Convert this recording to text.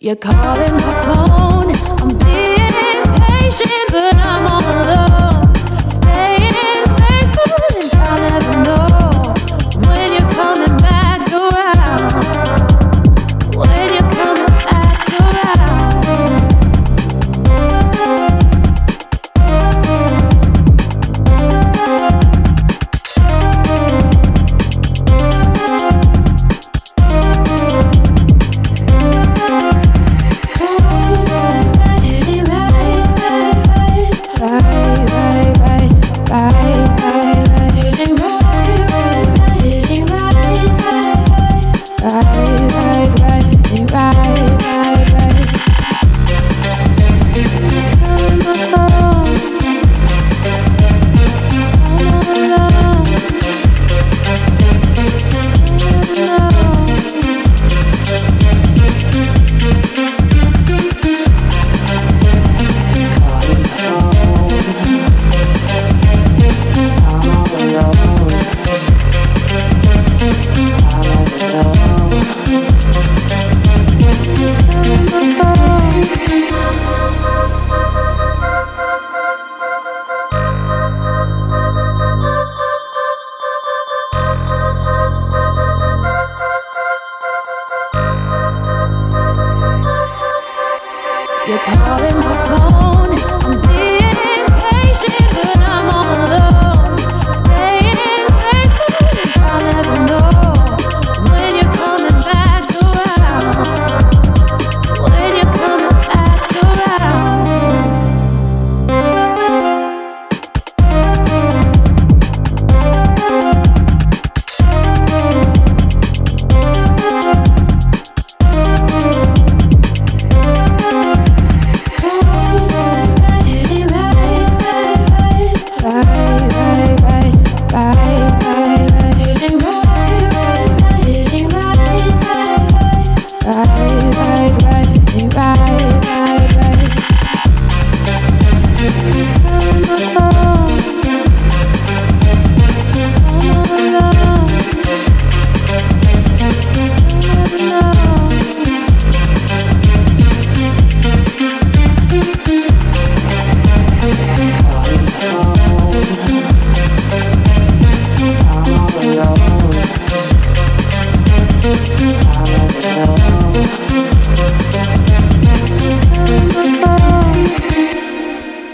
You're calling my phone. I'm being patient, but I'm all alone. You're calling my phone.